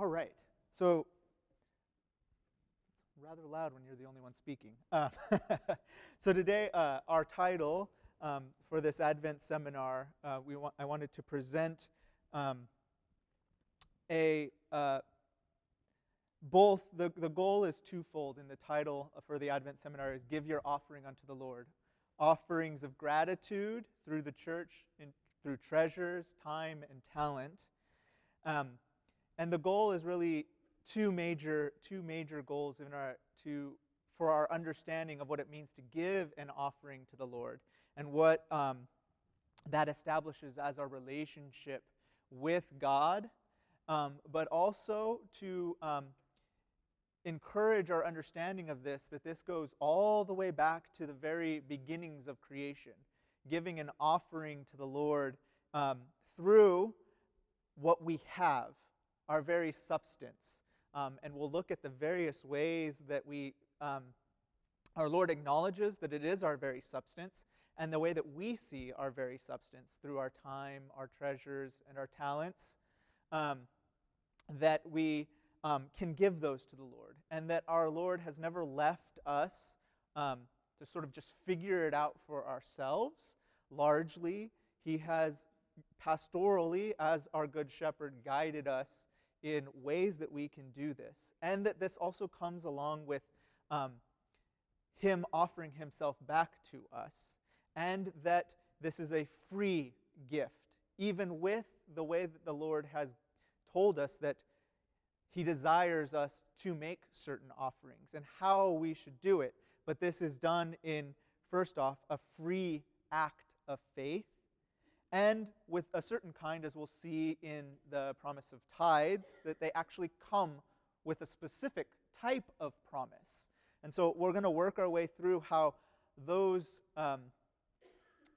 All right. So it's rather loud when you're the only one speaking. Uh, so today, uh, our title um, for this Advent seminar, uh, we wa- I wanted to present um, a uh, both the, the goal is twofold in the title for the advent seminar is give your offering unto the lord offerings of gratitude through the church in, through treasures time and talent um, and the goal is really two major two major goals in our to for our understanding of what it means to give an offering to the lord and what um, that establishes as our relationship with god um, but also to um, encourage our understanding of this that this goes all the way back to the very beginnings of creation, giving an offering to the Lord um, through what we have, our very substance. Um, and we'll look at the various ways that we, um, our Lord acknowledges that it is our very substance, and the way that we see our very substance through our time, our treasures, and our talents, um, that we um, can give those to the Lord, and that our Lord has never left us um, to sort of just figure it out for ourselves. Largely, He has pastorally, as our Good Shepherd, guided us in ways that we can do this, and that this also comes along with um, Him offering Himself back to us, and that this is a free gift, even with the way that the Lord has told us that he desires us to make certain offerings and how we should do it. But this is done in, first off, a free act of faith, and with a certain kind, as we'll see in the promise of tithes, that they actually come with a specific type of promise. And so we're going to work our way through how those um,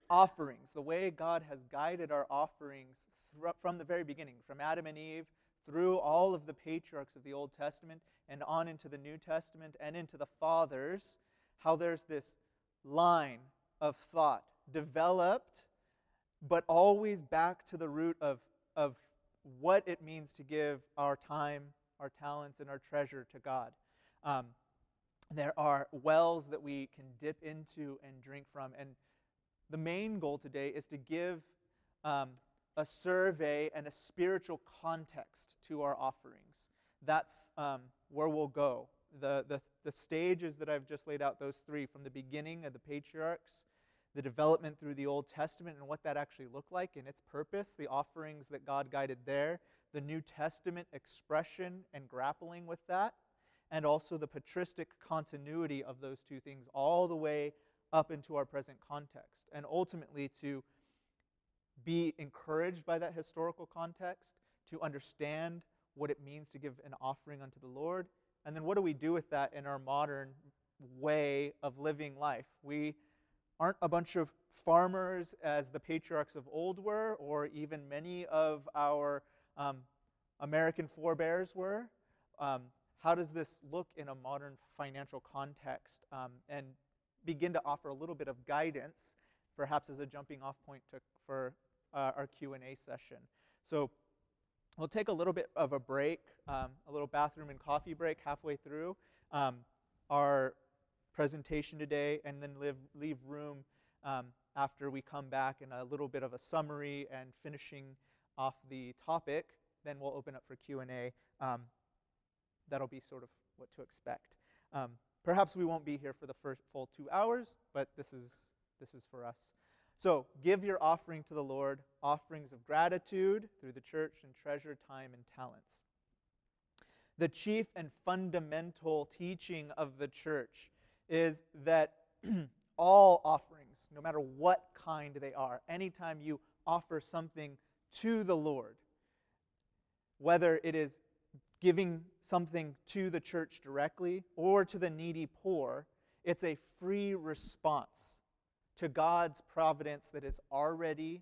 offerings, the way God has guided our offerings from the very beginning, from Adam and Eve through all of the patriarchs of the Old Testament and on into the New Testament and into the fathers, how there's this line of thought developed, but always back to the root of, of what it means to give our time, our talents, and our treasure to God. Um, there are wells that we can dip into and drink from. And the main goal today is to give um, a survey and a spiritual context to our offerings. That's um, where we'll go. The, the, the stages that I've just laid out, those three, from the beginning of the patriarchs, the development through the Old Testament and what that actually looked like and its purpose, the offerings that God guided there, the New Testament expression and grappling with that, and also the patristic continuity of those two things all the way up into our present context. And ultimately, to be encouraged by that historical context, to understand what it means to give an offering unto the Lord. And then what do we do with that in our modern way of living life? We aren't a bunch of farmers as the patriarchs of old were, or even many of our um, American forebears were. Um, how does this look in a modern financial context? Um, and begin to offer a little bit of guidance, perhaps as a jumping off point to, for uh, our Q&A session. So we'll take a little bit of a break, um, a little bathroom and coffee break halfway through um, our presentation today, and then live, leave room um, after we come back in a little bit of a summary and finishing off the topic. Then we'll open up for Q&A. Um, that'll be sort of what to expect. Um, perhaps we won't be here for the first full two hours, but this is, this is for us. So give your offering to the Lord, offerings of gratitude through the church and treasure time and talents. The chief and fundamental teaching of the church is that all offerings, no matter what kind they are, anytime you offer something to the Lord, whether it is giving something to the church directly or to the needy poor, it's a free response to God's providence that is already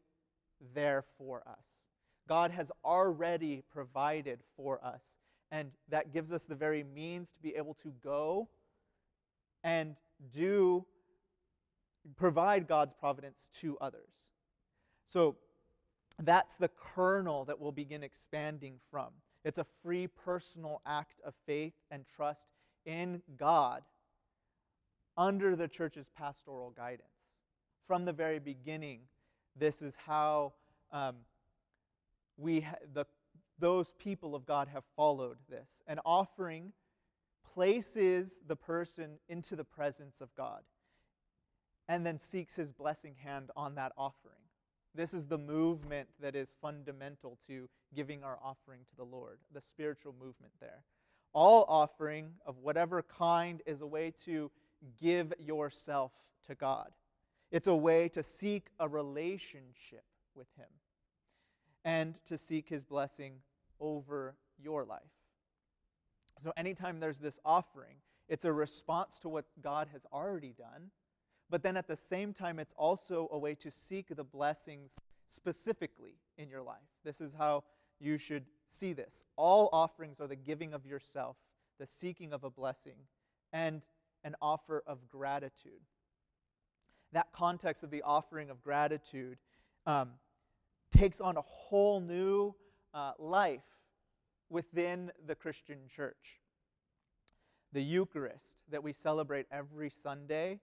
there for us. God has already provided for us, and that gives us the very means to be able to go and do provide God's providence to others. So that's the kernel that we'll begin expanding from. It's a free personal act of faith and trust in God under the church's pastoral guidance. From the very beginning, this is how um, we ha- the, those people of God have followed this. An offering places the person into the presence of God and then seeks his blessing hand on that offering. This is the movement that is fundamental to giving our offering to the Lord, the spiritual movement there. All offering of whatever kind is a way to give yourself to God. It's a way to seek a relationship with Him and to seek His blessing over your life. So, anytime there's this offering, it's a response to what God has already done but then at the same time, it's also a way to seek the blessings specifically in your life. This is how you should see this. All offerings are the giving of yourself, the seeking of a blessing, and an offer of gratitude. That context of the offering of gratitude um, takes on a whole new uh, life within the Christian church. The Eucharist that we celebrate every Sunday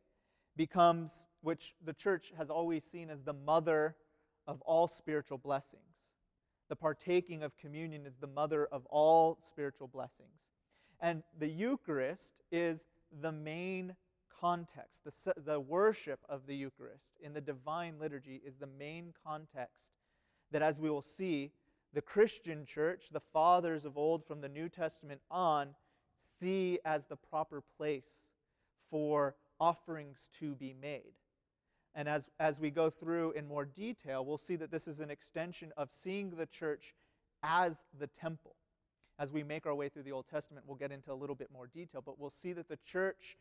becomes, which the church has always seen as the mother of all spiritual blessings. The partaking of communion is the mother of all spiritual blessings. And the Eucharist is the main context. The, the worship of the Eucharist in the divine liturgy is the main context that, as we will see, the Christian church, the fathers of old from the New Testament on, see as the proper place for offerings to be made. And as, as we go through in more detail, we'll see that this is an extension of seeing the church as the temple. As we make our way through the Old Testament, we'll get into a little bit more detail, but we'll see that the church,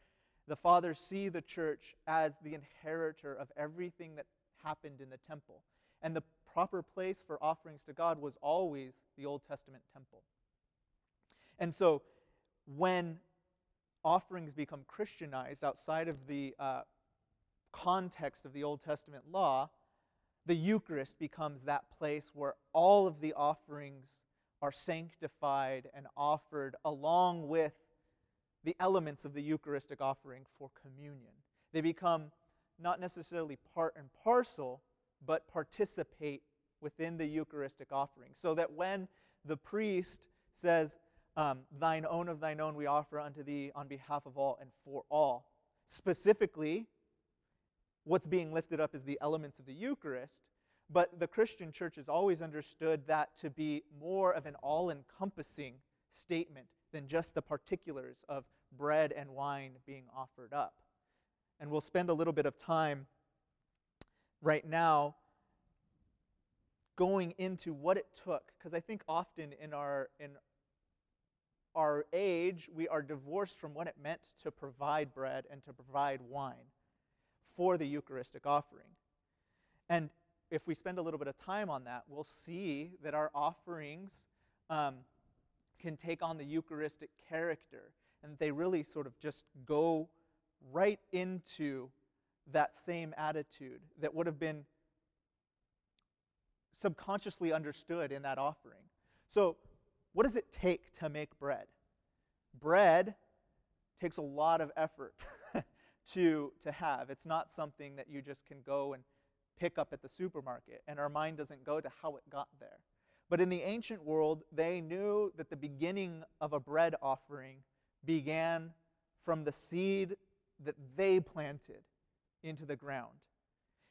the fathers see the church as the inheritor of everything that happened in the temple. And the proper place for offerings to God was always the Old Testament temple. And so when offerings become Christianized outside of the uh, context of the Old Testament law, the Eucharist becomes that place where all of the offerings are sanctified and offered along with the elements of the Eucharistic offering for communion. They become not necessarily part and parcel, but participate within the Eucharistic offering. So that when the priest says, um, thine own of thine own we offer unto thee on behalf of all and for all. Specifically, what's being lifted up is the elements of the Eucharist, but the Christian church has always understood that to be more of an all encompassing statement than just the particulars of bread and wine being offered up. And we'll spend a little bit of time right now going into what it took because i think often in our in our age, we are divorced from what it meant to provide bread and to provide wine for the Eucharistic offering. And if we spend a little bit of time on that, we'll see that our offerings um, can take on the Eucharistic character, and they really sort of just go right into that same attitude that would have been subconsciously understood in that offering. So, what does it take to make bread? Bread takes a lot of effort to, to have. It's not something that you just can go and pick up at the supermarket, and our mind doesn't go to how it got there. But in the ancient world, they knew that the beginning of a bread offering began from the seed that they planted into the ground.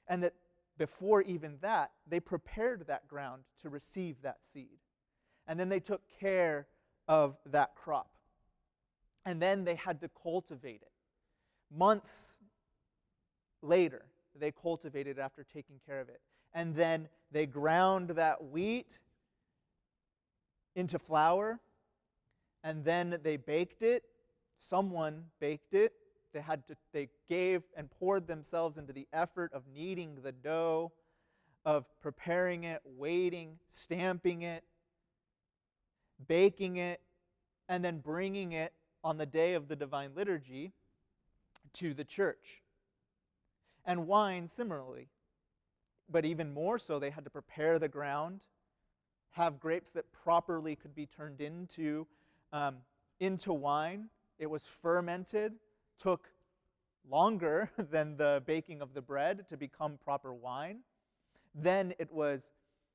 And that before even that, they prepared that ground to receive that seed and then they took care of that crop. And then they had to cultivate it. Months later, they cultivated it after taking care of it. And then they ground that wheat into flour, and then they baked it. Someone baked it. They had to they gave and poured themselves into the effort of kneading the dough, of preparing it, waiting, stamping it, baking it, and then bringing it on the day of the Divine Liturgy to the church. And wine, similarly. But even more so, they had to prepare the ground, have grapes that properly could be turned into, um, into wine. It was fermented, took longer than the baking of the bread to become proper wine. Then it was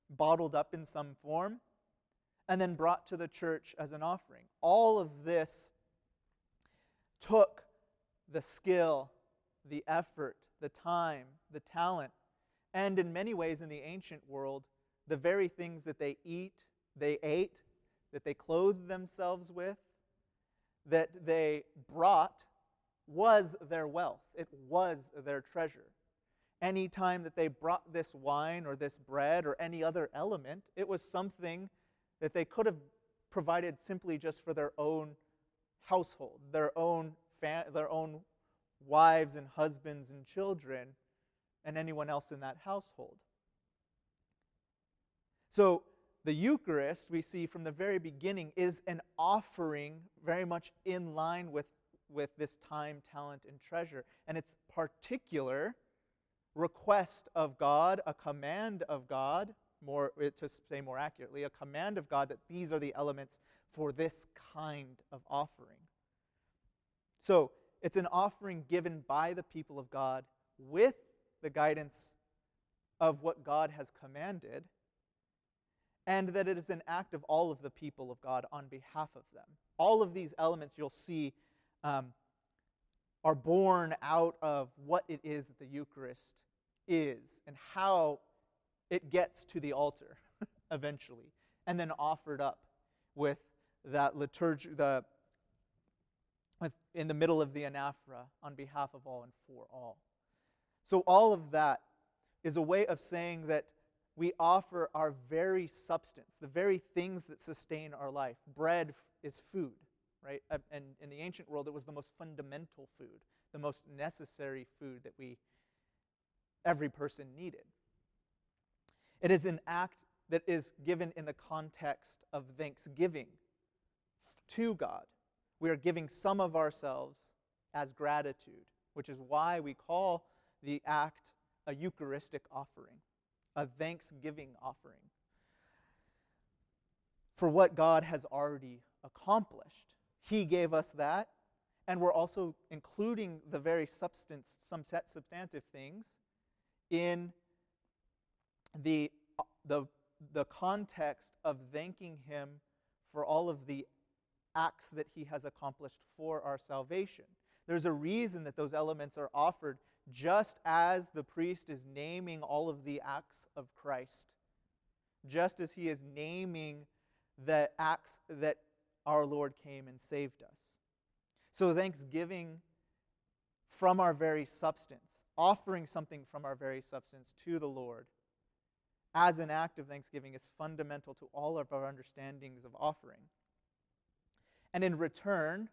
bottled up in some form and then brought to the church as an offering. All of this took the skill, the effort, the time, the talent, and in many ways in the ancient world, the very things that they eat, they ate, that they clothed themselves with, that they brought was their wealth. It was their treasure. Any time that they brought this wine or this bread or any other element, it was something that they could have provided simply just for their own household, their own, fam- their own wives and husbands and children, and anyone else in that household. So, the Eucharist, we see from the very beginning, is an offering very much in line with, with this time, talent, and treasure. And it's particular request of God, a command of God, more eh, to say more accurately, a command of God that these are the elements for this kind of offering. So it's an offering given by the people of God with the guidance of what God has commanded and that it is an act of all of the people of God on behalf of them. All of these elements you'll see um, are born out of what it is that the Eucharist is and how it gets to the altar eventually, and then offered up with that liturgy, the with, in the middle of the anaphora on behalf of all and for all. So all of that is a way of saying that we offer our very substance, the very things that sustain our life. Bread is food, right? Uh, and in the ancient world, it was the most fundamental food, the most necessary food that we, every person needed. It is an act that is given in the context of thanksgiving to God. We are giving some of ourselves as gratitude, which is why we call the act a Eucharistic offering a thanksgiving offering for what God has already accomplished. He gave us that, and we're also including the very substance, some set substantive things in the, uh, the, the context of thanking Him for all of the acts that He has accomplished for our salvation. There's a reason that those elements are offered just as the priest is naming all of the acts of Christ, just as he is naming the acts that our Lord came and saved us. So, thanksgiving from our very substance, offering something from our very substance to the Lord as an act of thanksgiving is fundamental to all of our understandings of offering. And in return,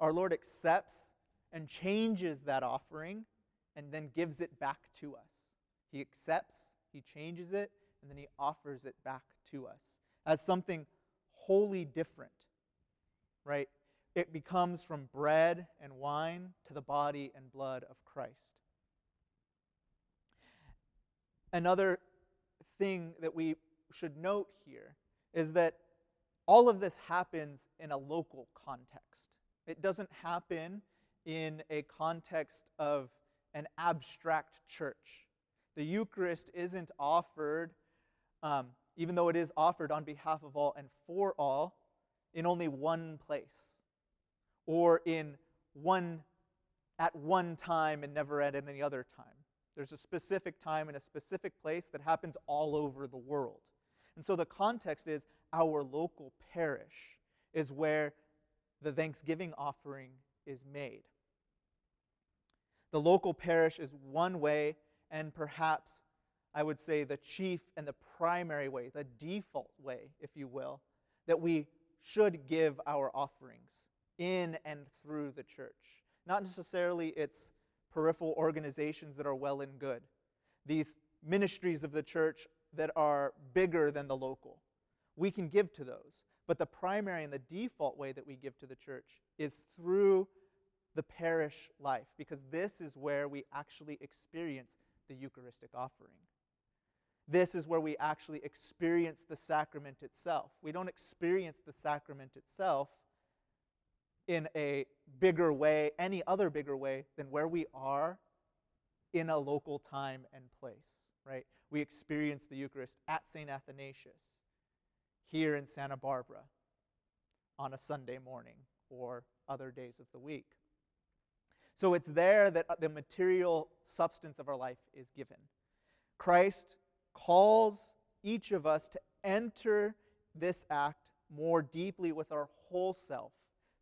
our Lord accepts and changes that offering and then gives it back to us. He accepts, he changes it, and then he offers it back to us as something wholly different, right? It becomes from bread and wine to the body and blood of Christ. Another thing that we should note here is that all of this happens in a local context. It doesn't happen in a context of an abstract church. The Eucharist isn't offered, um, even though it is offered on behalf of all and for all, in only one place or in one at one time and never at any other time. There's a specific time and a specific place that happens all over the world. And so the context is our local parish is where the Thanksgiving offering is made. The local parish is one way, and perhaps I would say the chief and the primary way, the default way, if you will, that we should give our offerings in and through the church. Not necessarily its peripheral organizations that are well and good, these ministries of the church that are bigger than the local. We can give to those. But the primary and the default way that we give to the church is through the parish life, because this is where we actually experience the Eucharistic offering. This is where we actually experience the sacrament itself. We don't experience the sacrament itself in a bigger way, any other bigger way than where we are in a local time and place, right? We experience the Eucharist at St. Athanasius, here in Santa Barbara, on a Sunday morning or other days of the week. So it's there that the material substance of our life is given. Christ calls each of us to enter this act more deeply with our whole self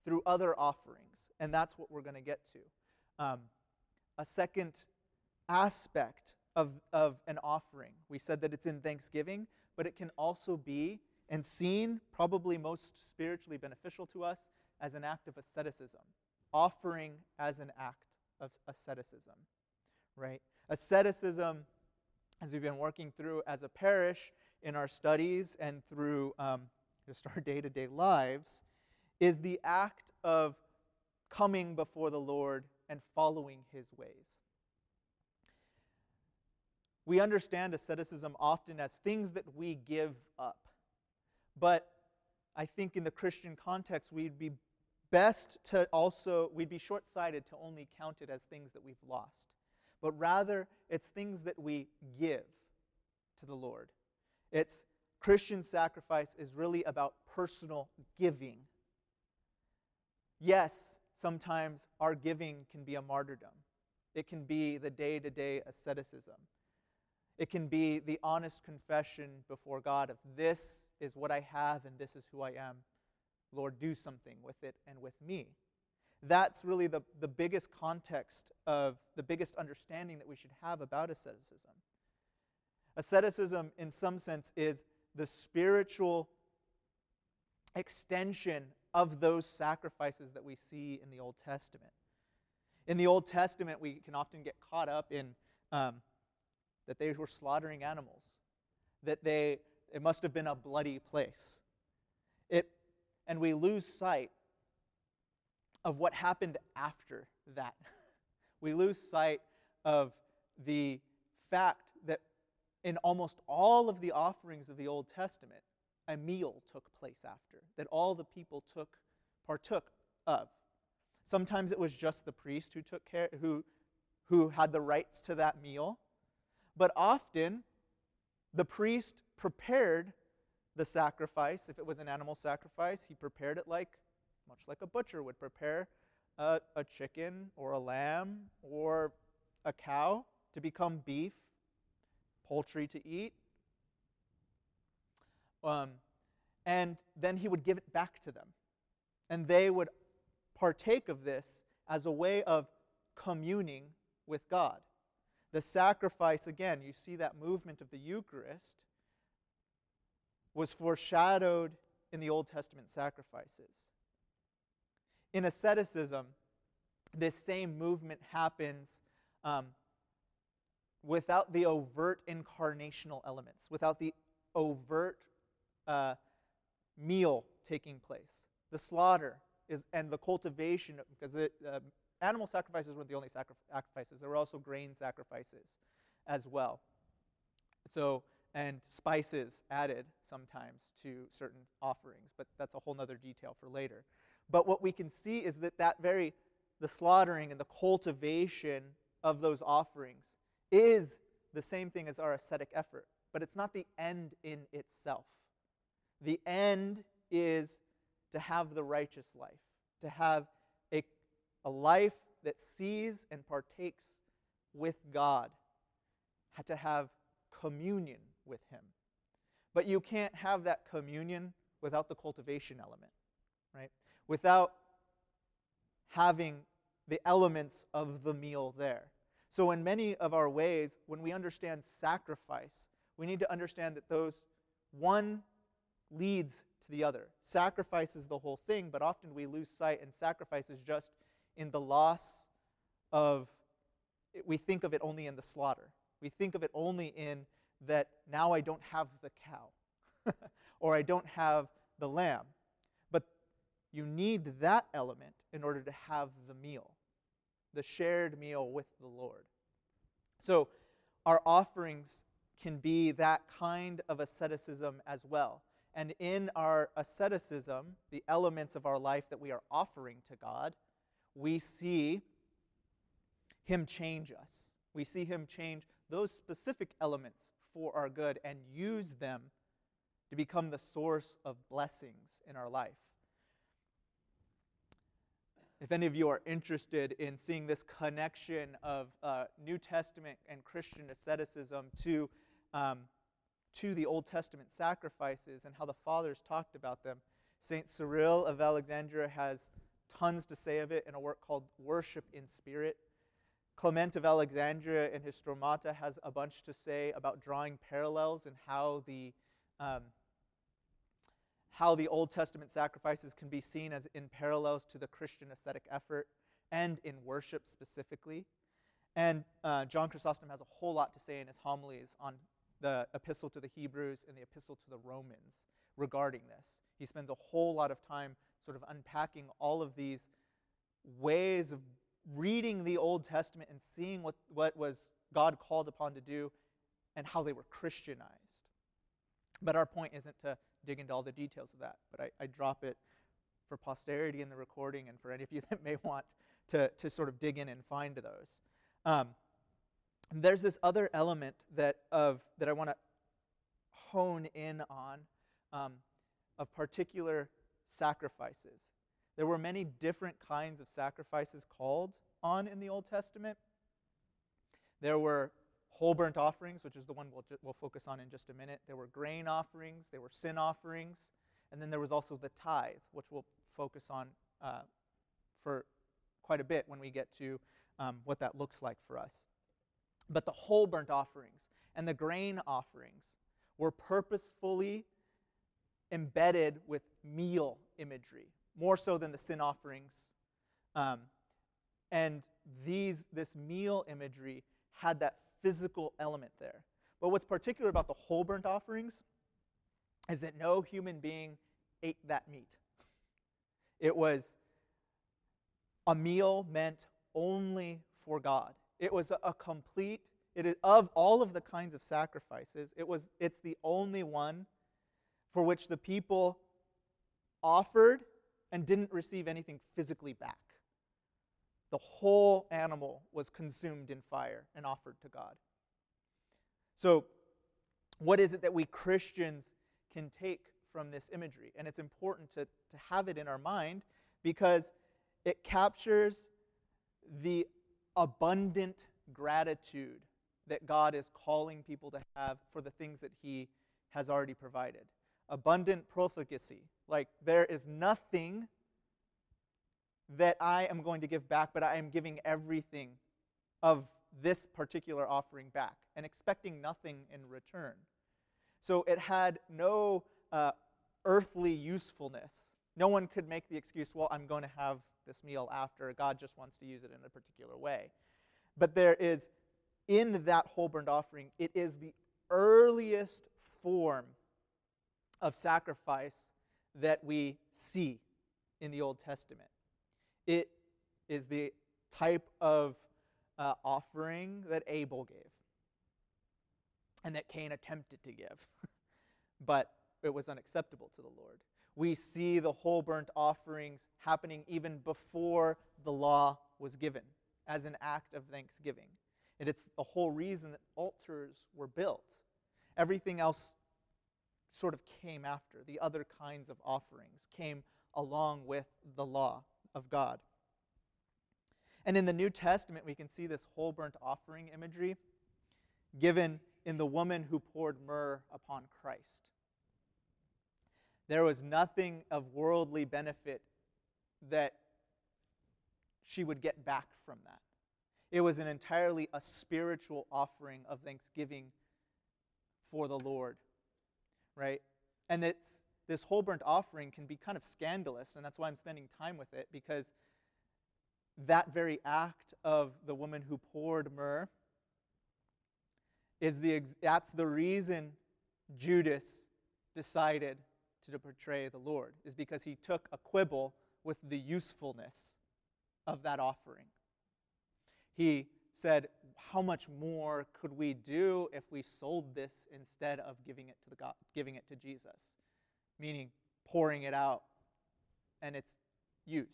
through other offerings. And that's what we're going to get to. Um, a second aspect of, of an offering. We said that it's in thanksgiving, but it can also be and seen, probably most spiritually beneficial to us, as an act of asceticism. Offering as an act of asceticism, right? Asceticism, as we've been working through as a parish in our studies and through um, just our day to day lives, is the act of coming before the Lord and following his ways. We understand asceticism often as things that we give up. But I think in the Christian context, we'd be best to also, we'd be short sighted to only count it as things that we've lost. But rather, it's things that we give to the Lord. It's Christian sacrifice is really about personal giving Yes, sometimes our giving can be a martyrdom. It can be the day to day asceticism. It can be the honest confession before God of this is what I have and this is who I am. Lord, do something with it and with me. That's really the, the biggest context of the biggest understanding that we should have about asceticism. Asceticism, in some sense, is the spiritual extension of those sacrifices that we see in the Old Testament. In the Old Testament, we can often get caught up in um, that they were slaughtering animals, that they it must have been a bloody place. It, and we lose sight of what happened after that. we lose sight of the fact that in almost all of the offerings of the Old Testament, a meal took place after, that all the people took, partook of. Sometimes it was just the priest who took care, who, who had the rights to that meal. But often, the priest prepared the sacrifice. If it was an animal sacrifice, he prepared it like, much like a butcher would prepare a, a chicken or a lamb or a cow to become beef, poultry to eat. Um, and then he would give it back to them. And they would partake of this as a way of communing with God. The sacrifice, again, you see that movement of the Eucharist, was foreshadowed in the Old Testament sacrifices. In asceticism, this same movement happens um, without the overt incarnational elements, without the overt uh, meal taking place. The slaughter is, and the cultivation, because it, uh, animal sacrifices weren't the only sacrifices. There were also grain sacrifices as well. So, and spices added sometimes to certain offerings, but that's a whole other detail for later. But what we can see is that that very, the slaughtering and the cultivation of those offerings is the same thing as our ascetic effort, but it's not the end in itself. The end is to have the righteous life, to have a, a life that sees and partakes with God, to have communion with Him. But you can't have that communion without the cultivation element, right? Without having the elements of the meal there. So, in many of our ways, when we understand sacrifice, we need to understand that those one leads to the other. Sacrifice is the whole thing, but often we lose sight, and sacrifice is just in the loss of, we think of it only in the slaughter. We think of it only in that now I don't have the cow, or I don't have the lamb. You need that element in order to have the meal, the shared meal with the Lord. So our offerings can be that kind of asceticism as well. And in our asceticism, the elements of our life that we are offering to God, we see Him change us. We see Him change those specific elements for our good and use them to become the source of blessings in our life. If any of you are interested in seeing this connection of uh, New Testament and Christian asceticism to, um, to the Old Testament sacrifices and how the fathers talked about them, St. Cyril of Alexandria has tons to say of it in a work called Worship in Spirit. Clement of Alexandria in his Stromata has a bunch to say about drawing parallels and how the um, how the Old Testament sacrifices can be seen as in parallels to the Christian ascetic effort and in worship specifically. And uh, John Chrysostom has a whole lot to say in his homilies on the epistle to the Hebrews and the epistle to the Romans regarding this. He spends a whole lot of time sort of unpacking all of these ways of reading the Old Testament and seeing what, what was God called upon to do and how they were Christianized. But our point isn't to dig into all the details of that, but I, I drop it for posterity in the recording and for any of you that may want to, to sort of dig in and find those. Um, there's this other element that, of, that I want to hone in on um, of particular sacrifices. There were many different kinds of sacrifices called on in the Old Testament. There were whole burnt offerings, which is the one we'll, we'll focus on in just a minute. There were grain offerings, there were sin offerings, and then there was also the tithe, which we'll focus on uh, for quite a bit when we get to um, what that looks like for us. But the whole burnt offerings and the grain offerings were purposefully embedded with meal imagery, more so than the sin offerings. Um, and these, this meal imagery had that physical element there. But what's particular about the whole burnt offerings is that no human being ate that meat. It was a meal meant only for God. It was a, complete, it is of all of the kinds of sacrifices, it was it's the only one for which the people offered and didn't receive anything physically back. The whole animal was consumed in fire and offered to God. So, what is it that we Christians can take from this imagery? And it's important to, to have it in our mind because it captures the abundant gratitude that God is calling people to have for the things that He has already provided. Abundant profligacy. Like, there is nothing that I am going to give back, but I am giving everything of this particular offering back and expecting nothing in return. So it had no uh, earthly usefulness. No one could make the excuse, well, I'm going to have this meal after. God just wants to use it in a particular way. But there is, in that whole burnt offering, it is the earliest form of sacrifice that we see in the Old Testament. It is the type of uh, offering that Abel gave and that Cain attempted to give, but it was unacceptable to the Lord. We see the whole burnt offerings happening even before the law was given as an act of thanksgiving. And it's the whole reason that altars were built. Everything else sort of came after. The other kinds of offerings came along with the law of God. And in the New Testament, we can see this whole burnt offering imagery given in the woman who poured myrrh upon Christ. There was nothing of worldly benefit that she would get back from that. It was an entirely a spiritual offering of thanksgiving for the Lord, right? And it's this whole burnt offering can be kind of scandalous, and that's why I'm spending time with it, because that very act of the woman who poured myrrh is the that's the reason Judas decided to betray the Lord is because he took a quibble with the usefulness of that offering. He said, how much more could we do if we sold this instead of giving it to the God, giving it to Jesus, meaning pouring it out, and it's used.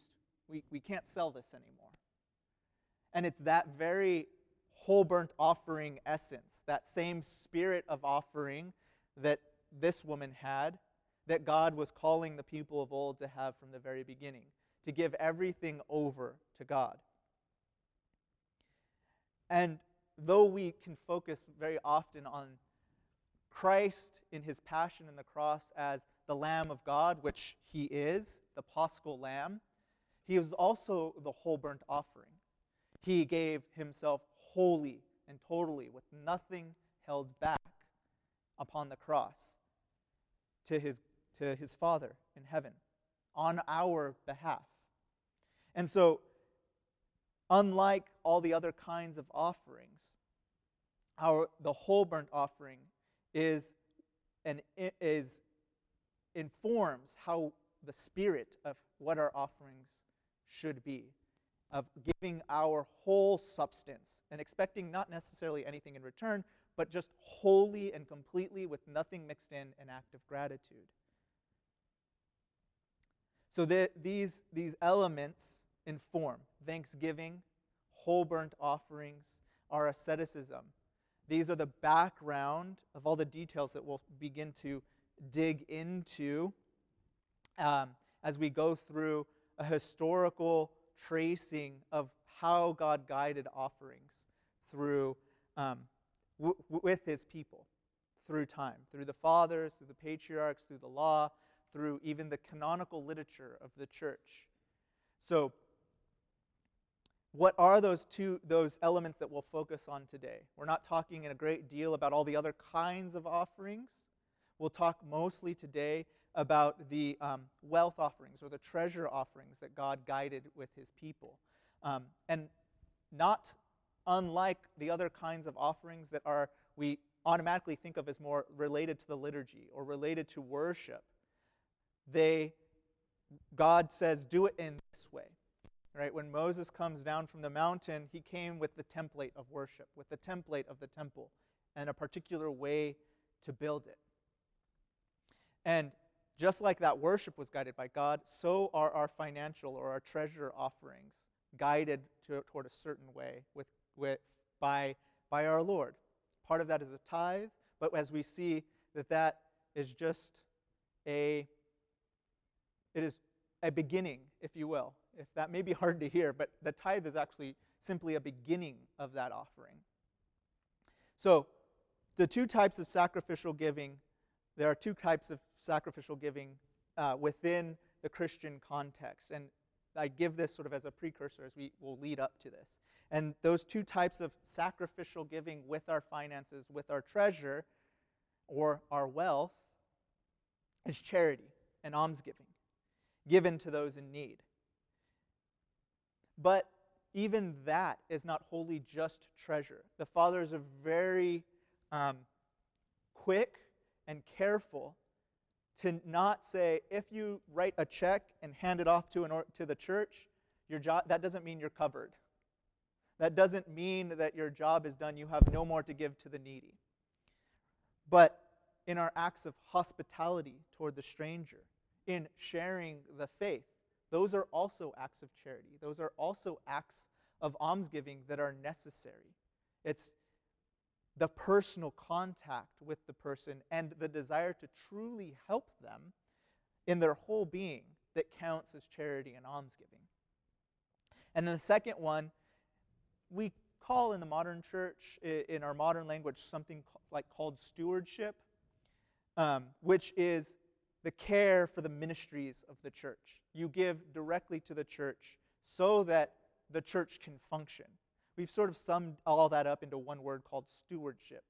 We, we can't sell this anymore. And it's that very whole burnt offering essence, that same spirit of offering that this woman had, that God was calling the people of old to have from the very beginning, to give everything over to God. And though we can focus very often on Christ in his passion and the cross as the Lamb of God, which he is, the paschal lamb, he was also the whole burnt offering. He gave himself wholly and totally, with nothing held back upon the cross to his, to his Father in heaven on our behalf. And so, unlike all the other kinds of offerings, our, the whole burnt offering is, and is informs how the spirit of what our offerings should be of giving our whole substance and expecting not necessarily anything in return, but just wholly and completely with nothing mixed in an act of gratitude. So the, these, these elements inform thanksgiving, whole burnt offerings, our asceticism. These are the background of all the details that we'll begin to dig into um, as we go through a historical tracing of how God guided offerings through um, w- with His people through time, through the fathers, through the patriarchs, through the law, through even the canonical literature of the church. So, what are those two those elements that we'll focus on today? We're not talking in a great deal about all the other kinds of offerings. We'll talk mostly today about the um, wealth offerings or the treasure offerings that God guided with his people. Um, and not unlike the other kinds of offerings that are we automatically think of as more related to the liturgy or related to worship. They God says do it in this way. Right? When Moses comes down from the mountain, he came with the template of worship, with the template of the temple and a particular way to build it. And just like that worship was guided by God, so are our financial or our treasure offerings guided to, toward a certain way with, with, by, by our Lord. Part of that is a tithe, but as we see that that is just a it is a beginning, if you will. If that may be hard to hear, but the tithe is actually simply a beginning of that offering. So, the two types of sacrificial giving there are two types of sacrificial giving uh, within the Christian context. And I give this sort of as a precursor as we will lead up to this. And those two types of sacrificial giving with our finances, with our treasure, or our wealth, is charity and almsgiving, given to those in need. But even that is not wholly just treasure. The fathers are very um, quick and careful to not say, if you write a check and hand it off to, an or- to the church, your job, that doesn't mean you're covered. That doesn't mean that your job is done. You have no more to give to the needy. But in our acts of hospitality toward the stranger, in sharing the faith, those are also acts of charity. Those are also acts of almsgiving that are necessary. It's the personal contact with the person and the desire to truly help them in their whole being that counts as charity and almsgiving. And then the second one, we call in the modern church, in our modern language, something like called stewardship, um, which is the care for the ministries of the church. You give directly to the church so that the church can function. We've sort of summed all that up into one word called stewardship.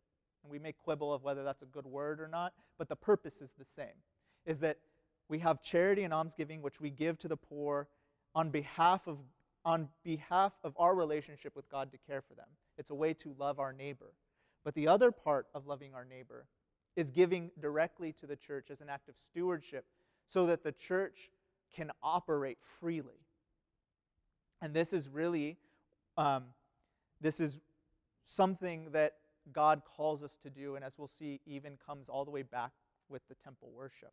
And we may quibble of whether that's a good word or not, but the purpose is the same. Is that we have charity and almsgiving which we give to the poor on behalf of on behalf of our relationship with God to care for them. It's a way to love our neighbor. But the other part of loving our neighbor is giving directly to the church as an act of stewardship so that the church can operate freely. And this is really um, this is something that God calls us to do, and as we'll see, even comes all the way back with the temple worship.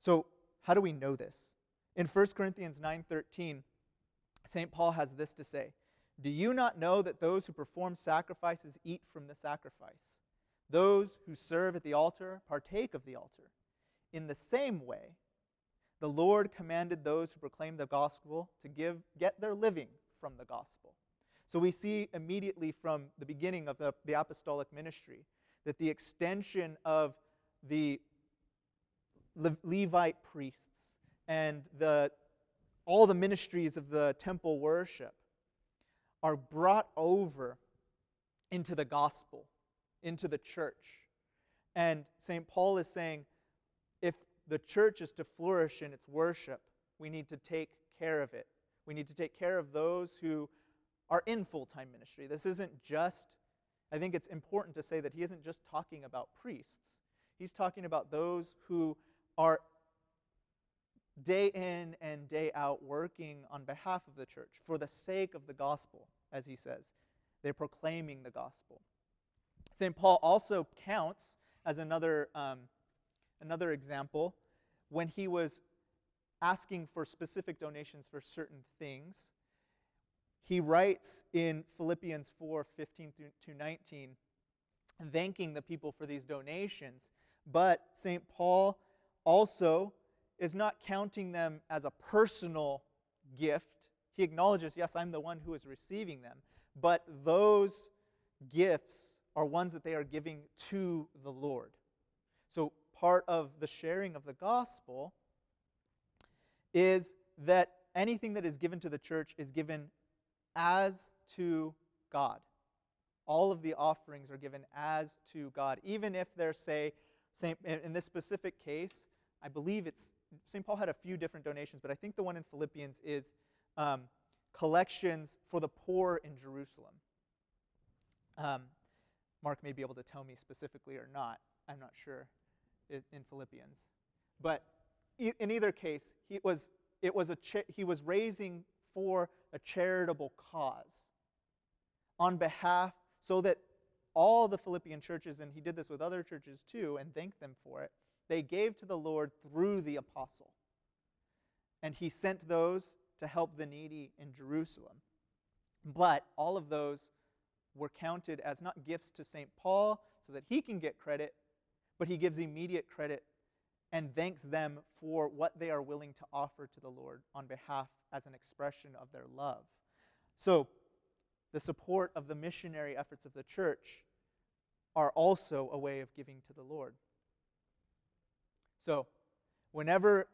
So, how do we know this? In 1 Corinthians 9:13, St. Paul has this to say: "Do you not know that those who perform sacrifices eat from the sacrifice? Those who serve at the altar partake of the altar. In the same way, the Lord commanded those who proclaim the gospel to give get their living from the gospel." So we see immediately from the beginning of the, the apostolic ministry that the extension of the Le- Levite priests and the, all the ministries of the temple worship are brought over into the gospel, into the church. And St. Paul is saying if the church is to flourish in its worship, we need to take care of it. We need to take care of those who are in full time ministry. This isn't just, I think it's important to say that he isn't just talking about priests, he's talking about those who are day in and day out working on behalf of the church for the sake of the gospel, as he says. They're proclaiming the gospel. St. Paul also counts as another, um, another example when he was asking for specific donations for certain things. He writes in Philippians 4 15 through 19, thanking the people for these donations. But St. Paul also is not counting them as a personal gift. He acknowledges, yes, I'm the one who is receiving them, but those gifts are ones that they are giving to the Lord. So, part of the sharing of the gospel is that anything that is given to the church is given as to God. All of the offerings are given as to God, even if they're, say, in this specific case, I believe it's St. Paul had a few different donations, but I think the one in Philippians is um, collections for the poor in Jerusalem. Um, Mark may be able to tell me specifically or not. I'm not sure in, in Philippians. But in either case, he was, it was a cha- he was raising for a charitable cause on behalf so that all the Philippian churches, and he did this with other churches too, and thanked them for it, they gave to the Lord through the apostle. And he sent those to help the needy in Jerusalem. But all of those were counted as not gifts to St. Paul so that he can get credit, but he gives immediate credit and thanks them for what they are willing to offer to the Lord on behalf as an expression of their love. So, the support of the missionary efforts of the church are also a way of giving to the Lord. So, whenever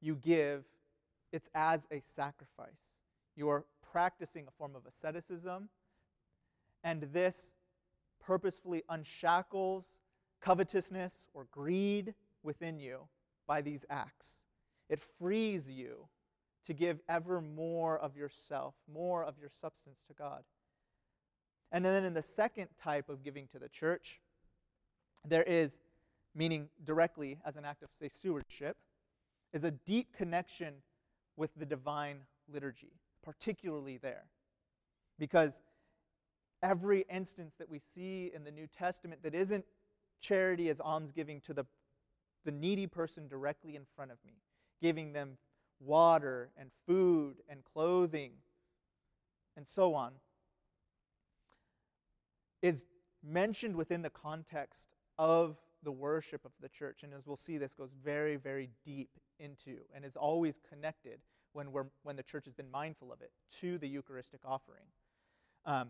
you give, it's as a sacrifice. You are practicing a form of asceticism, and this purposefully unshackles covetousness or greed within you by these acts. It frees you to give ever more of yourself, more of your substance to God. And then in the second type of giving to the church, there is, meaning directly as an act of, say, stewardship, is a deep connection with the divine liturgy, particularly there. Because every instance that we see in the New Testament that isn't charity as almsgiving to the the needy person directly in front of me, giving them water and food and clothing and so on, is mentioned within the context of the worship of the church. And as we'll see, this goes very, very deep into and is always connected when, we're, when the church has been mindful of it to the Eucharistic offering. Um,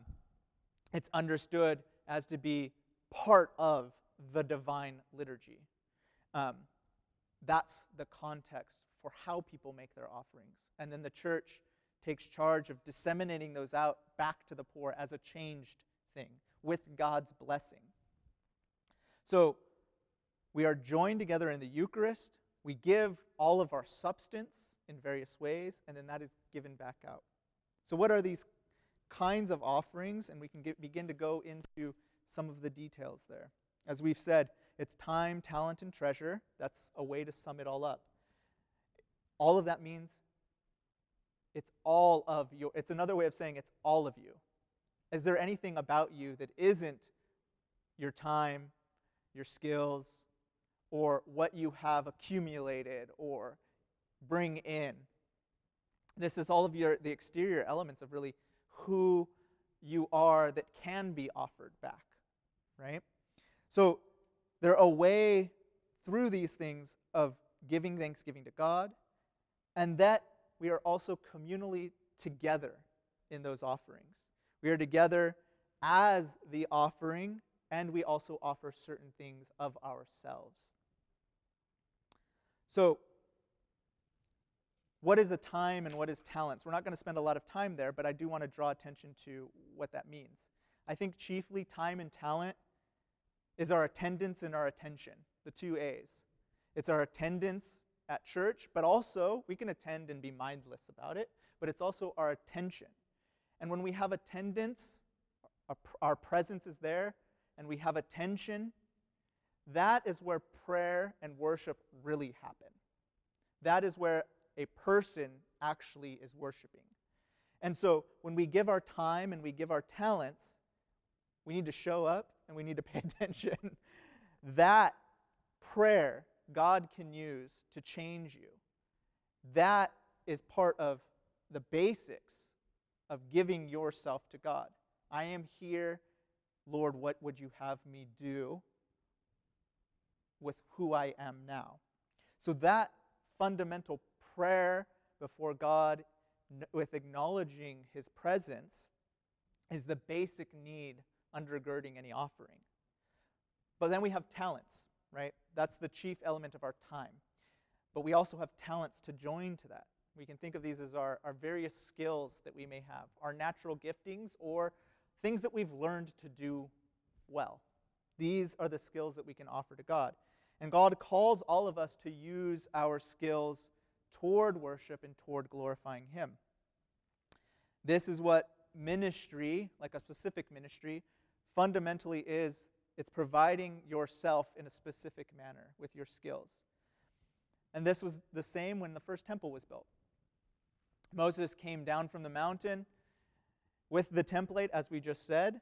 it's understood as to be part of the divine liturgy. Um, that's the context for how people make their offerings. And then the church takes charge of disseminating those out back to the poor as a changed thing with God's blessing. So we are joined together in the Eucharist. We give all of our substance in various ways, and then that is given back out. So, what are these kinds of offerings? And we can get, begin to go into some of the details there. As we've said, it's time, talent, and treasure. That's a way to sum it all up. All of that means it's all of your, it's another way of saying it's all of you. Is there anything about you that isn't your time, your skills, or what you have accumulated or bring in? This is all of your the exterior elements of really who you are that can be offered back, right? So they're a way through these things of giving thanksgiving to God, and that we are also communally together in those offerings. We are together as the offering, and we also offer certain things of ourselves. So, what is a time and what is talents? We're not going to spend a lot of time there, but I do want to draw attention to what that means. I think chiefly time and talent is our attendance and our attention, the two A's. It's our attendance at church, but also we can attend and be mindless about it, but it's also our attention. And when we have attendance, our presence is there, and we have attention, that is where prayer and worship really happen. That is where a person actually is worshiping. And so when we give our time and we give our talents, we need to show up and we need to pay attention. that prayer God can use to change you. That is part of the basics of giving yourself to God. I am here, Lord, what would you have me do with who I am now? So that fundamental prayer before God with acknowledging his presence is the basic need undergirding any offering. But then we have talents, right? That's the chief element of our time. But we also have talents to join to that. We can think of these as our, our various skills that we may have, our natural giftings, or things that we've learned to do well. These are the skills that we can offer to God. And God calls all of us to use our skills toward worship and toward glorifying Him. This is what ministry, like a specific ministry, fundamentally is it's providing yourself in a specific manner with your skills. And this was the same when the first temple was built. Moses came down from the mountain with the template, as we just said,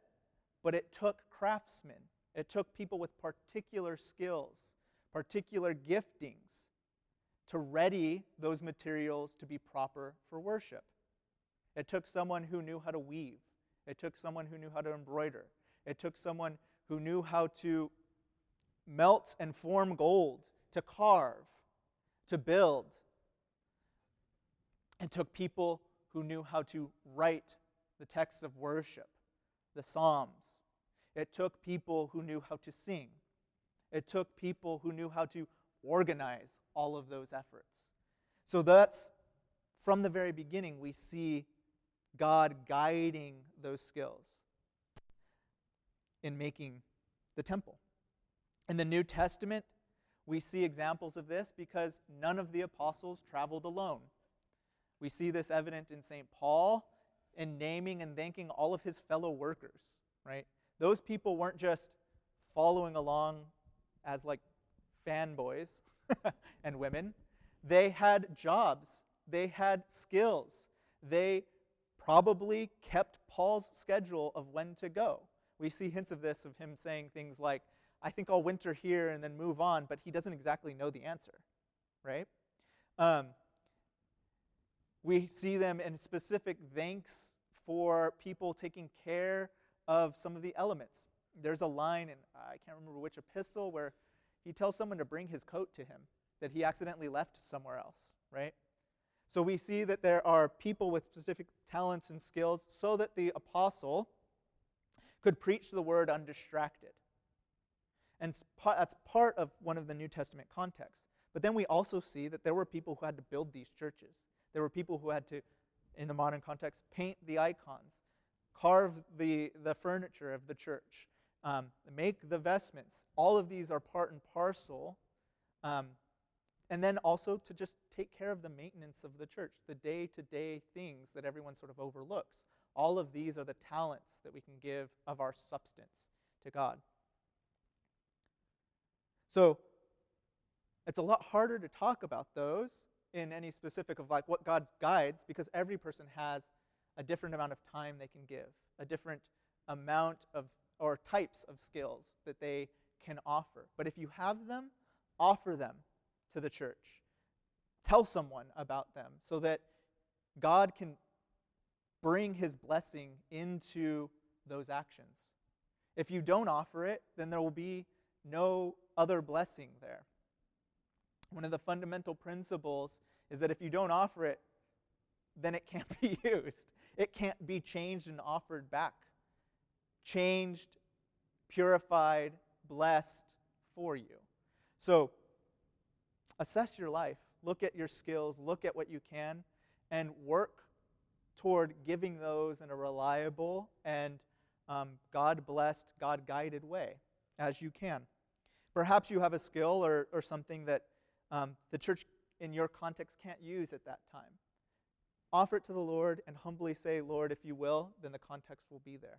but it took craftsmen. It took people with particular skills, particular giftings to ready those materials to be proper for worship. It took someone who knew how to weave, it took someone who knew how to embroider, it took someone who knew how to melt and form gold, to carve, to build. It took people who knew how to write the texts of worship, the Psalms. It took people who knew how to sing. It took people who knew how to organize all of those efforts. So that's from the very beginning, we see God guiding those skills in making the temple. In the New Testament, we see examples of this because none of the apostles traveled alone. We see this evident in St. Paul in naming and thanking all of his fellow workers, right? Those people weren't just following along as like fanboys and women. They had jobs, they had skills. They probably kept Paul's schedule of when to go. We see hints of this of him saying things like, I think I'll winter here and then move on, but he doesn't exactly know the answer, right? Um, we see them in specific thanks for people taking care of some of the elements. There's a line in, I can't remember which epistle, where he tells someone to bring his coat to him that he accidentally left somewhere else, right? So we see that there are people with specific talents and skills so that the apostle could preach the word undistracted. And that's part of one of the New Testament contexts. But then we also see that there were people who had to build these churches. There were people who had to, in the modern context, paint the icons, carve the, the furniture of the church, um, make the vestments. All of these are part and parcel. Um, and then also to just take care of the maintenance of the church, the day to day things that everyone sort of overlooks. All of these are the talents that we can give of our substance to God. So it's a lot harder to talk about those in any specific of like what God guides because every person has a different amount of time they can give, a different amount of or types of skills that they can offer. But if you have them, offer them to the church. Tell someone about them so that God can bring his blessing into those actions. If you don't offer it, then there will be no other blessing there. One of the fundamental principles is that if you don't offer it, then it can't be used. It can't be changed and offered back. Changed, purified, blessed for you. So, assess your life. Look at your skills. Look at what you can. And work toward giving those in a reliable and um, God blessed, God guided way as you can. Perhaps you have a skill or, or something that um, the church in your context can't use at that time. Offer it to the Lord and humbly say, Lord, if you will, then the context will be there.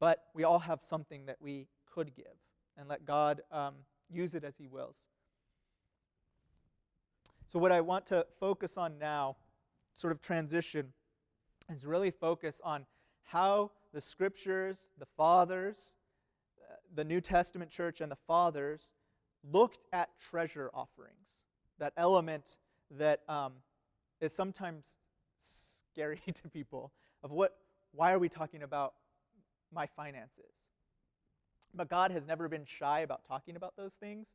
But we all have something that we could give, and let God um, use it as He wills. So, what I want to focus on now, sort of transition, is really focus on how the scriptures, the fathers, uh, the New Testament church, and the fathers looked at treasure offerings. That element that um, is sometimes scary to people of what, why are we talking about my finances? But God has never been shy about talking about those things.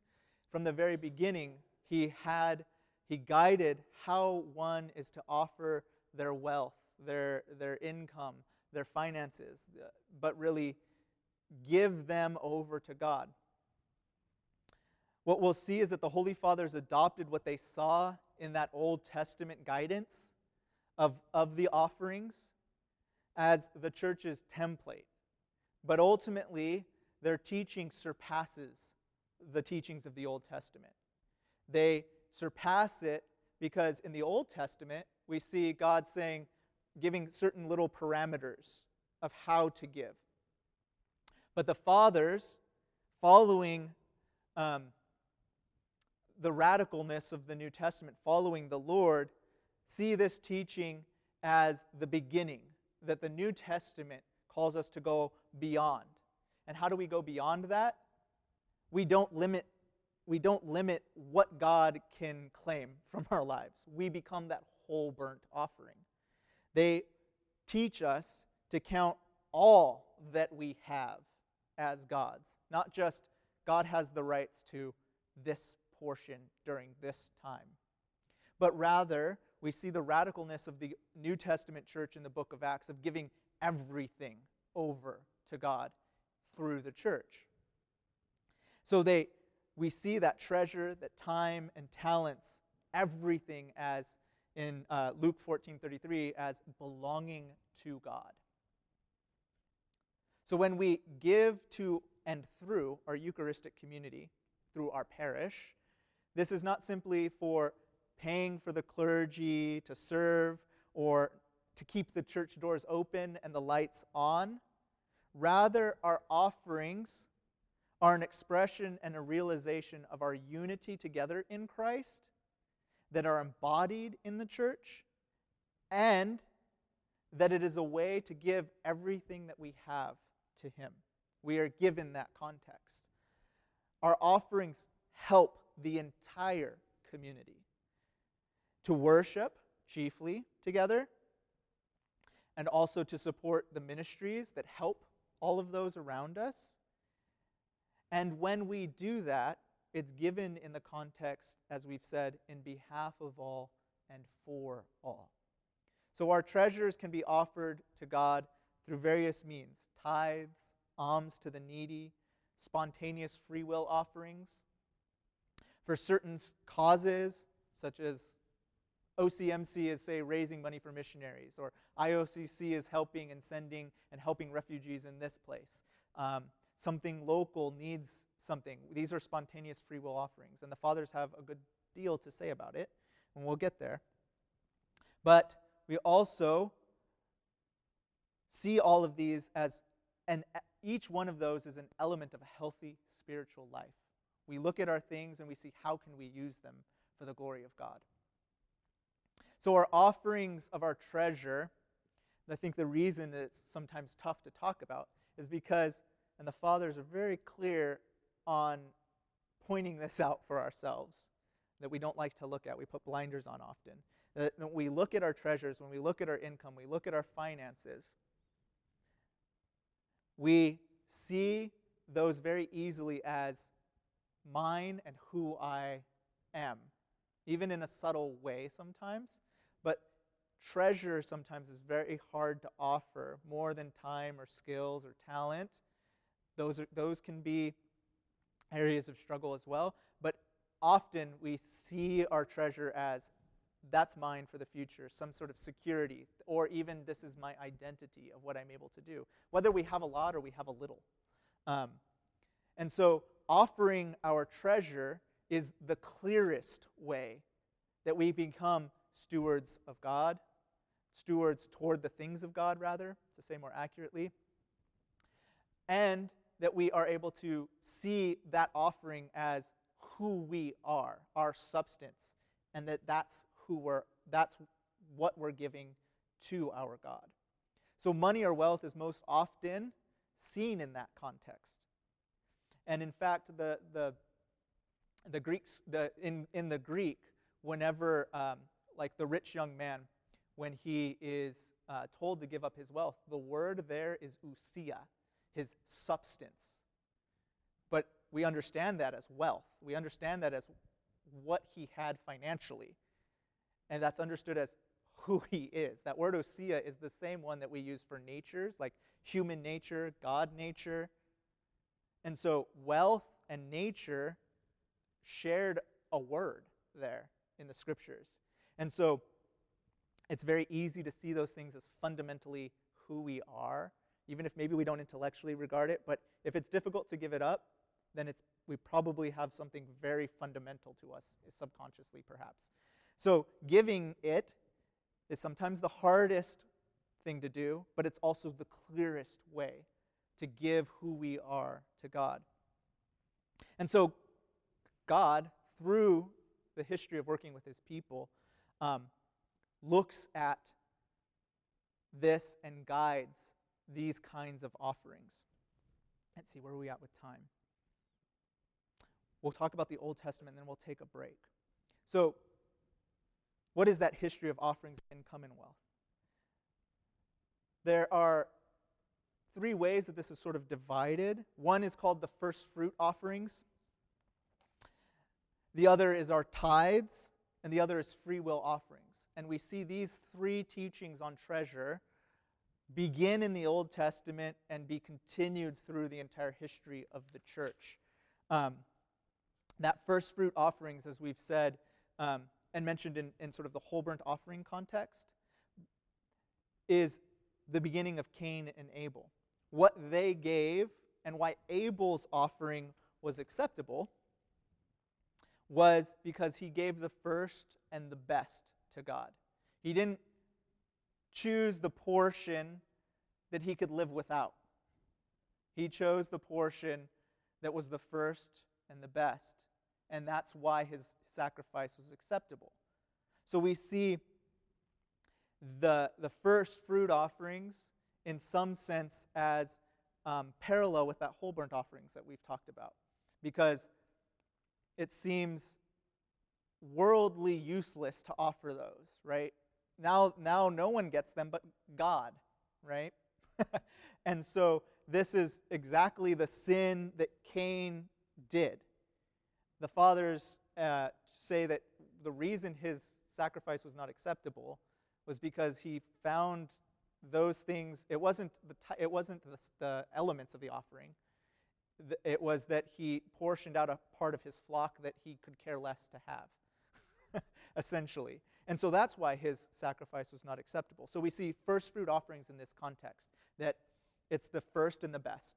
From the very beginning, He had, He guided how one is to offer their wealth, their, their income, their finances, uh, but really give them over to God. What we'll see is that the Holy Fathers adopted what they saw in that Old Testament guidance of, of the offerings as the church's template. But ultimately, their teaching surpasses the teachings of the Old Testament. They surpass it because in the Old Testament, we see God saying, giving certain little parameters of how to give. But the fathers, following um, the radicalness of the New Testament, following the Lord, see this teaching as the beginning, that the New Testament calls us to go beyond. And how do we go beyond that? We don't limit we don't limit what God can claim from our lives. We become that whole burnt offering. They teach us to count all that we have as God's, not just God has the rights to this portion during this time, but rather we see the radicalness of the New Testament church in the book of Acts of giving everything over to God through the church. So they we see that treasure, that time and talents, everything as in uh, Luke 14:33 as belonging to God. So when we give to and through our Eucharistic community, through our parish, this is not simply for paying for the clergy to serve or to keep the church doors open and the lights on. Rather, our offerings are an expression and a realization of our unity together in Christ that are embodied in the church, and that it is a way to give everything that we have to Him. We are given that context. Our offerings help the entire community to worship chiefly together, and also to support the ministries that help all of those around us. And when we do that, it's given in the context, as we've said, in behalf of all and for all. So our treasures can be offered to God through various means tithes, alms to the needy, spontaneous free will offerings. For certain causes, such as OCMC is, say, raising money for missionaries, or IOCC is helping and sending and helping refugees in this place. Um, something local needs something. These are spontaneous free will offerings, and the fathers have a good deal to say about it, and we'll get there. But we also see all of these as, and each one of those is an element of a healthy spiritual life. We look at our things and we see how can we use them for the glory of God. So our offerings of our treasure, I think the reason that it's sometimes tough to talk about is because, and the fathers are very clear on pointing this out for ourselves, that we don't like to look at. We put blinders on often. That when we look at our treasures, when we look at our income, we look at our finances, we see those very easily as mine and who I am, even in a subtle way sometimes. But treasure sometimes is very hard to offer more than time or skills or talent. Those, are, those can be areas of struggle as well. But often we see our treasure as that's mine for the future, some sort of security, or even this is my identity of what I'm able to do, whether we have a lot or we have a little. Um, and so offering our treasure is the clearest way that we become stewards of God, stewards toward the things of God, rather, to say more accurately, and that we are able to see that offering as who we are, our substance, and that that's who we're, that's what we're giving to our God. So money or wealth is most often seen in that context. And in fact, the, the, the Greeks, the, in, in the Greek, whenever, um, like the rich young man, when he is uh, told to give up his wealth, the word there is ousia, his substance. But we understand that as wealth. We understand that as what he had financially. And that's understood as who he is. That word ousia is the same one that we use for natures, like human nature, God nature. And so wealth and nature shared a word there in the scriptures. And so it's very easy to see those things as fundamentally who we are, even if maybe we don't intellectually regard it. But if it's difficult to give it up, then it's, we probably have something very fundamental to us, subconsciously perhaps. So giving it is sometimes the hardest thing to do, but it's also the clearest way to give who we are to God. And so, God, through the history of working with his people, um, looks at this and guides these kinds of offerings. Let's see, where are we at with time? We'll talk about the Old Testament, and then we'll take a break. So, what is that history of offerings in Commonwealth? There are three ways that this is sort of divided. One is called the first fruit offerings, the other is our tithes, and the other is free will offerings. And we see these three teachings on treasure begin in the Old Testament and be continued through the entire history of the church. Um, that first fruit offerings, as we've said um, and mentioned in, in sort of the whole burnt offering context, is the beginning of Cain and Abel what they gave and why Abel's offering was acceptable was because he gave the first and the best to God. He didn't choose the portion that he could live without. He chose the portion that was the first and the best, and that's why his sacrifice was acceptable. So we see the, the first fruit offerings in some sense as um, parallel with that whole burnt offerings that we've talked about because it seems worldly useless to offer those, right? Now, now no one gets them but God, right? and so this is exactly the sin that Cain did. The fathers uh, say that the reason his sacrifice was not acceptable was because he found those things, it wasn't the, it wasn't the, the elements of the offering. It was that he portioned out a part of his flock that he could care less to have, essentially. And so that's why his sacrifice was not acceptable. So we see first fruit offerings in this context, that it's the first and the best.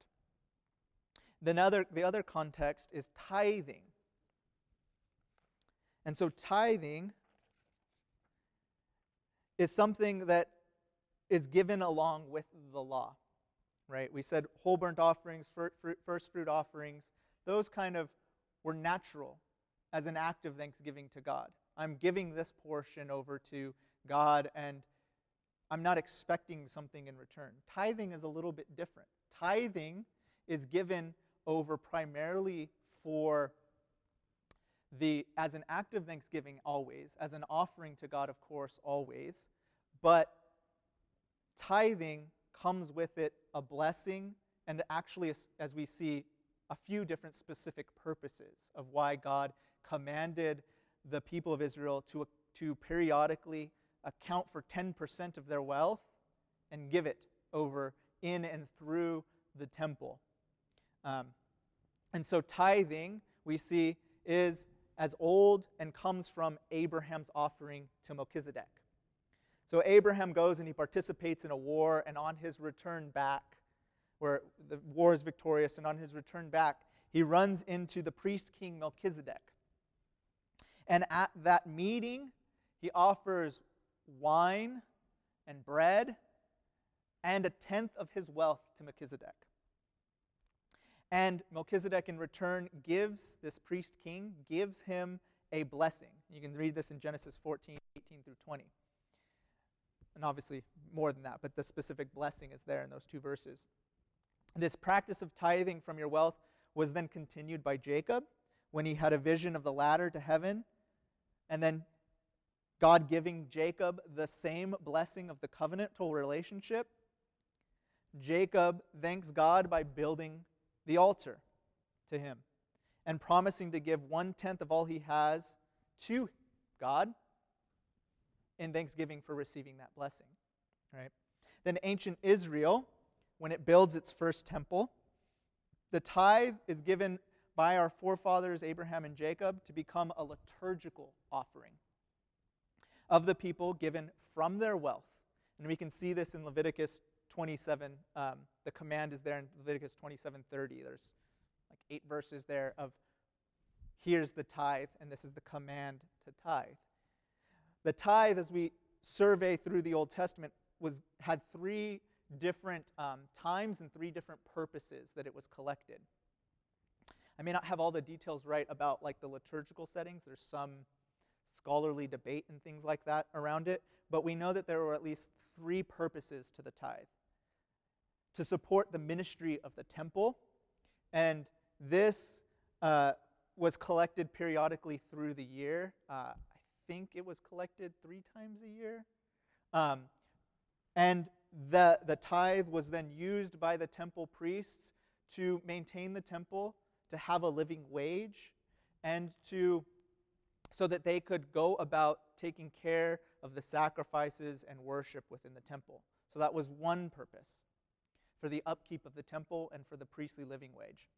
Then other, the other context is tithing. And so tithing is something that is given along with the law, right? We said whole burnt offerings, first fruit offerings, those kind of were natural as an act of thanksgiving to God. I'm giving this portion over to God, and I'm not expecting something in return. Tithing is a little bit different. Tithing is given over primarily for the as an act of thanksgiving always, as an offering to God of course always, but tithing comes with it a blessing and actually as we see a few different specific purposes of why God commanded the people of Israel to, to periodically account for 10% of their wealth and give it over in and through the temple. Um, and so tithing, we see, is as old and comes from Abraham's offering to Melchizedek. So Abraham goes and he participates in a war, and on his return back, where the war is victorious, and on his return back, he runs into the priest king Melchizedek. And at that meeting, he offers wine and bread and a tenth of his wealth to Melchizedek. And Melchizedek, in return, gives this priest king, gives him a blessing. You can read this in Genesis 14, 18 through 20. And obviously, more than that, but the specific blessing is there in those two verses. This practice of tithing from your wealth was then continued by Jacob when he had a vision of the ladder to heaven. And then God giving Jacob the same blessing of the covenantal relationship. Jacob thanks God by building the altar to him and promising to give one tenth of all he has to God in thanksgiving for receiving that blessing. Right? Then ancient Israel, when it builds its first temple, the tithe is given by our forefathers Abraham and Jacob to become a liturgical offering of the people given from their wealth. And we can see this in Leviticus 27. Um, the command is there in Leviticus 27:30. There's like eight verses there of here's the tithe, and this is the command to tithe. The tithe, as we survey through the Old Testament, was had three different um, times and three different purposes that it was collected. I may not have all the details right about like the liturgical settings. There's some scholarly debate and things like that around it, but we know that there were at least three purposes to the tithe to support the ministry of the temple, and this uh, was collected periodically through the year. Uh, I think it was collected three times a year. Um, and the, the tithe was then used by the temple priests to maintain the temple, to have a living wage, and to so that they could go about taking care of the sacrifices and worship within the temple. So that was one purpose for the upkeep of the temple and for the priestly living wage.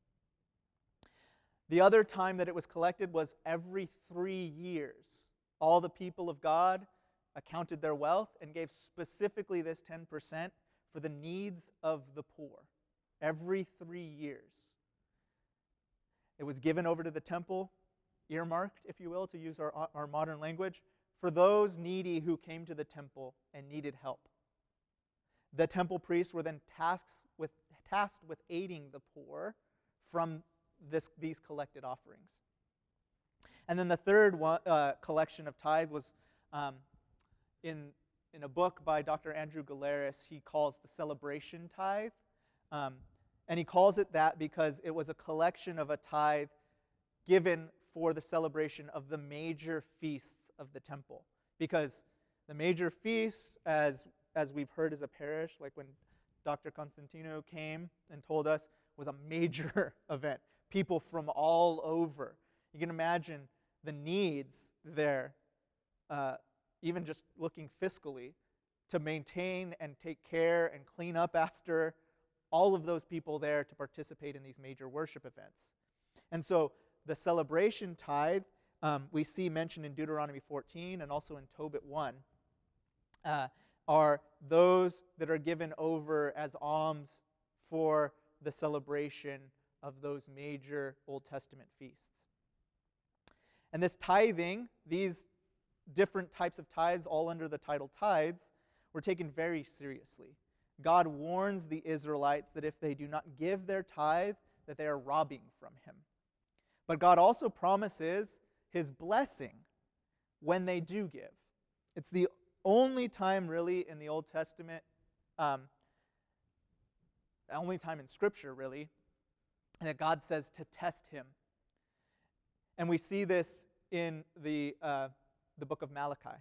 The other time that it was collected was every three years. All the people of God accounted their wealth and gave specifically this 10% for the needs of the poor every three years. It was given over to the temple earmarked, if you will, to use our, our modern language, for those needy who came to the temple and needed help. The temple priests were then tasked with, tasked with aiding the poor from this, these collected offerings. And then the third one, uh, collection of tithe was um, in, in a book by Dr. Andrew Galeris, he calls the celebration tithe. Um, and he calls it that because it was a collection of a tithe given for the celebration of the major feasts of the temple. Because the major feasts, as, as we've heard as a parish, like when Dr. Constantino came and told us, was a major event. People from all over. You can imagine the needs there, uh, even just looking fiscally, to maintain and take care and clean up after all of those people there to participate in these major worship events. And so the celebration tithe um, we see mentioned in Deuteronomy 14 and also in Tobit 1 uh, are those that are given over as alms for the celebration of those major Old Testament feasts. And this tithing, these different types of tithes, all under the title tithes, were taken very seriously. God warns the Israelites that if they do not give their tithe, that they are robbing from him. But God also promises his blessing when they do give. It's the only time, really, in the Old Testament, um, the only time in Scripture, really, that God says to test him. And we see this in the, uh, the book of Malachi.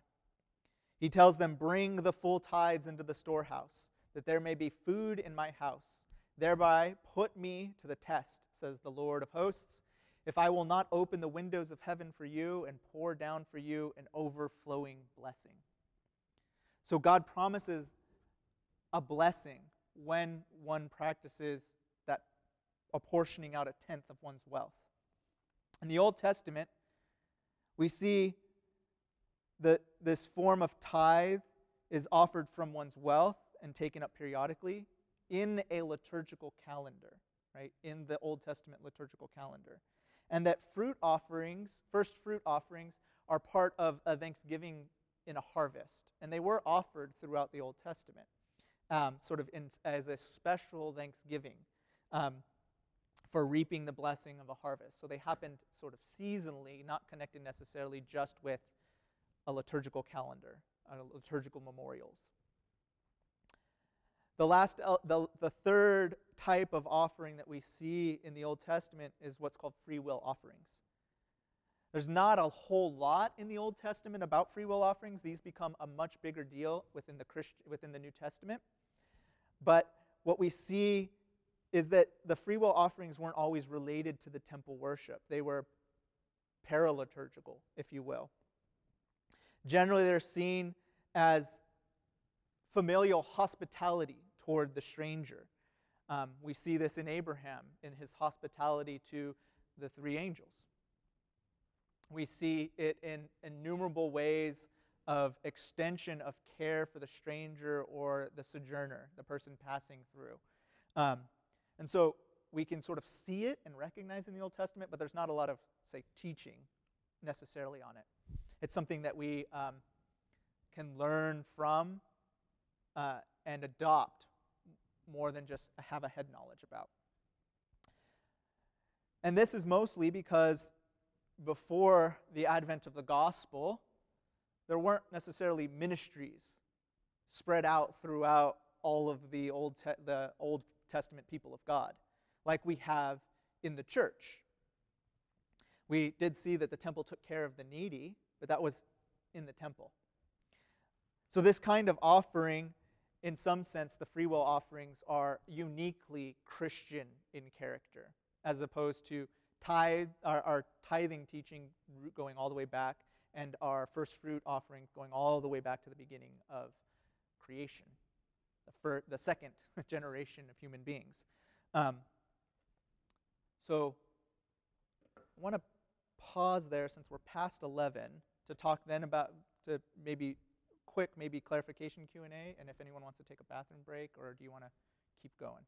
He tells them, Bring the full tithes into the storehouse, that there may be food in my house. Thereby put me to the test, says the Lord of hosts, if I will not open the windows of heaven for you and pour down for you an overflowing blessing. So God promises a blessing when one practices that apportioning out a tenth of one's wealth. In the Old Testament, we see that this form of tithe is offered from one's wealth and taken up periodically in a liturgical calendar, right? In the Old Testament liturgical calendar. And that fruit offerings, first fruit offerings, are part of a thanksgiving in a harvest. And they were offered throughout the Old Testament, um, sort of in, as a special thanksgiving um, for reaping the blessing of a harvest. So they happened sort of seasonally, not connected necessarily just with a liturgical calendar, uh, liturgical memorials. The, last, the, the third type of offering that we see in the Old Testament is what's called free will offerings. There's not a whole lot in the Old Testament about free will offerings. These become a much bigger deal within the, Christ, within the New Testament. But what we see is that the free will offerings weren't always related to the temple worship, they were paraliturgical, if you will. Generally, they're seen as familial hospitality toward the stranger. Um, we see this in Abraham in his hospitality to the three angels. We see it in innumerable ways of extension of care for the stranger or the sojourner, the person passing through. Um, and so we can sort of see it and recognize in the Old Testament, but there's not a lot of, say, teaching necessarily on it. It's something that we um, can learn from uh, and adopt more than just have a head knowledge about. And this is mostly because before the advent of the gospel, there weren't necessarily ministries spread out throughout all of the Old, Te- the Old Testament people of God, like we have in the church. We did see that the temple took care of the needy, but that was in the temple. So, this kind of offering in some sense, the free will offerings are uniquely Christian in character, as opposed to tithe, our, our tithing teaching going all the way back, and our first fruit offering going all the way back to the beginning of creation, the, fir- the second generation of human beings. Um, so I want to pause there since we're past 11 to talk then about, to maybe quick maybe clarification Q&A and if anyone wants to take a bathroom break or do you want to keep going?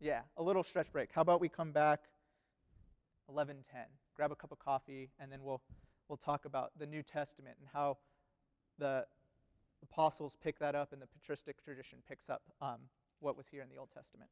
Yeah, a little stretch break. How about we come back 11:10. Grab a cup of coffee and then we'll we'll talk about the New Testament and how the apostles pick that up and the patristic tradition picks up um, what was here in the Old Testament.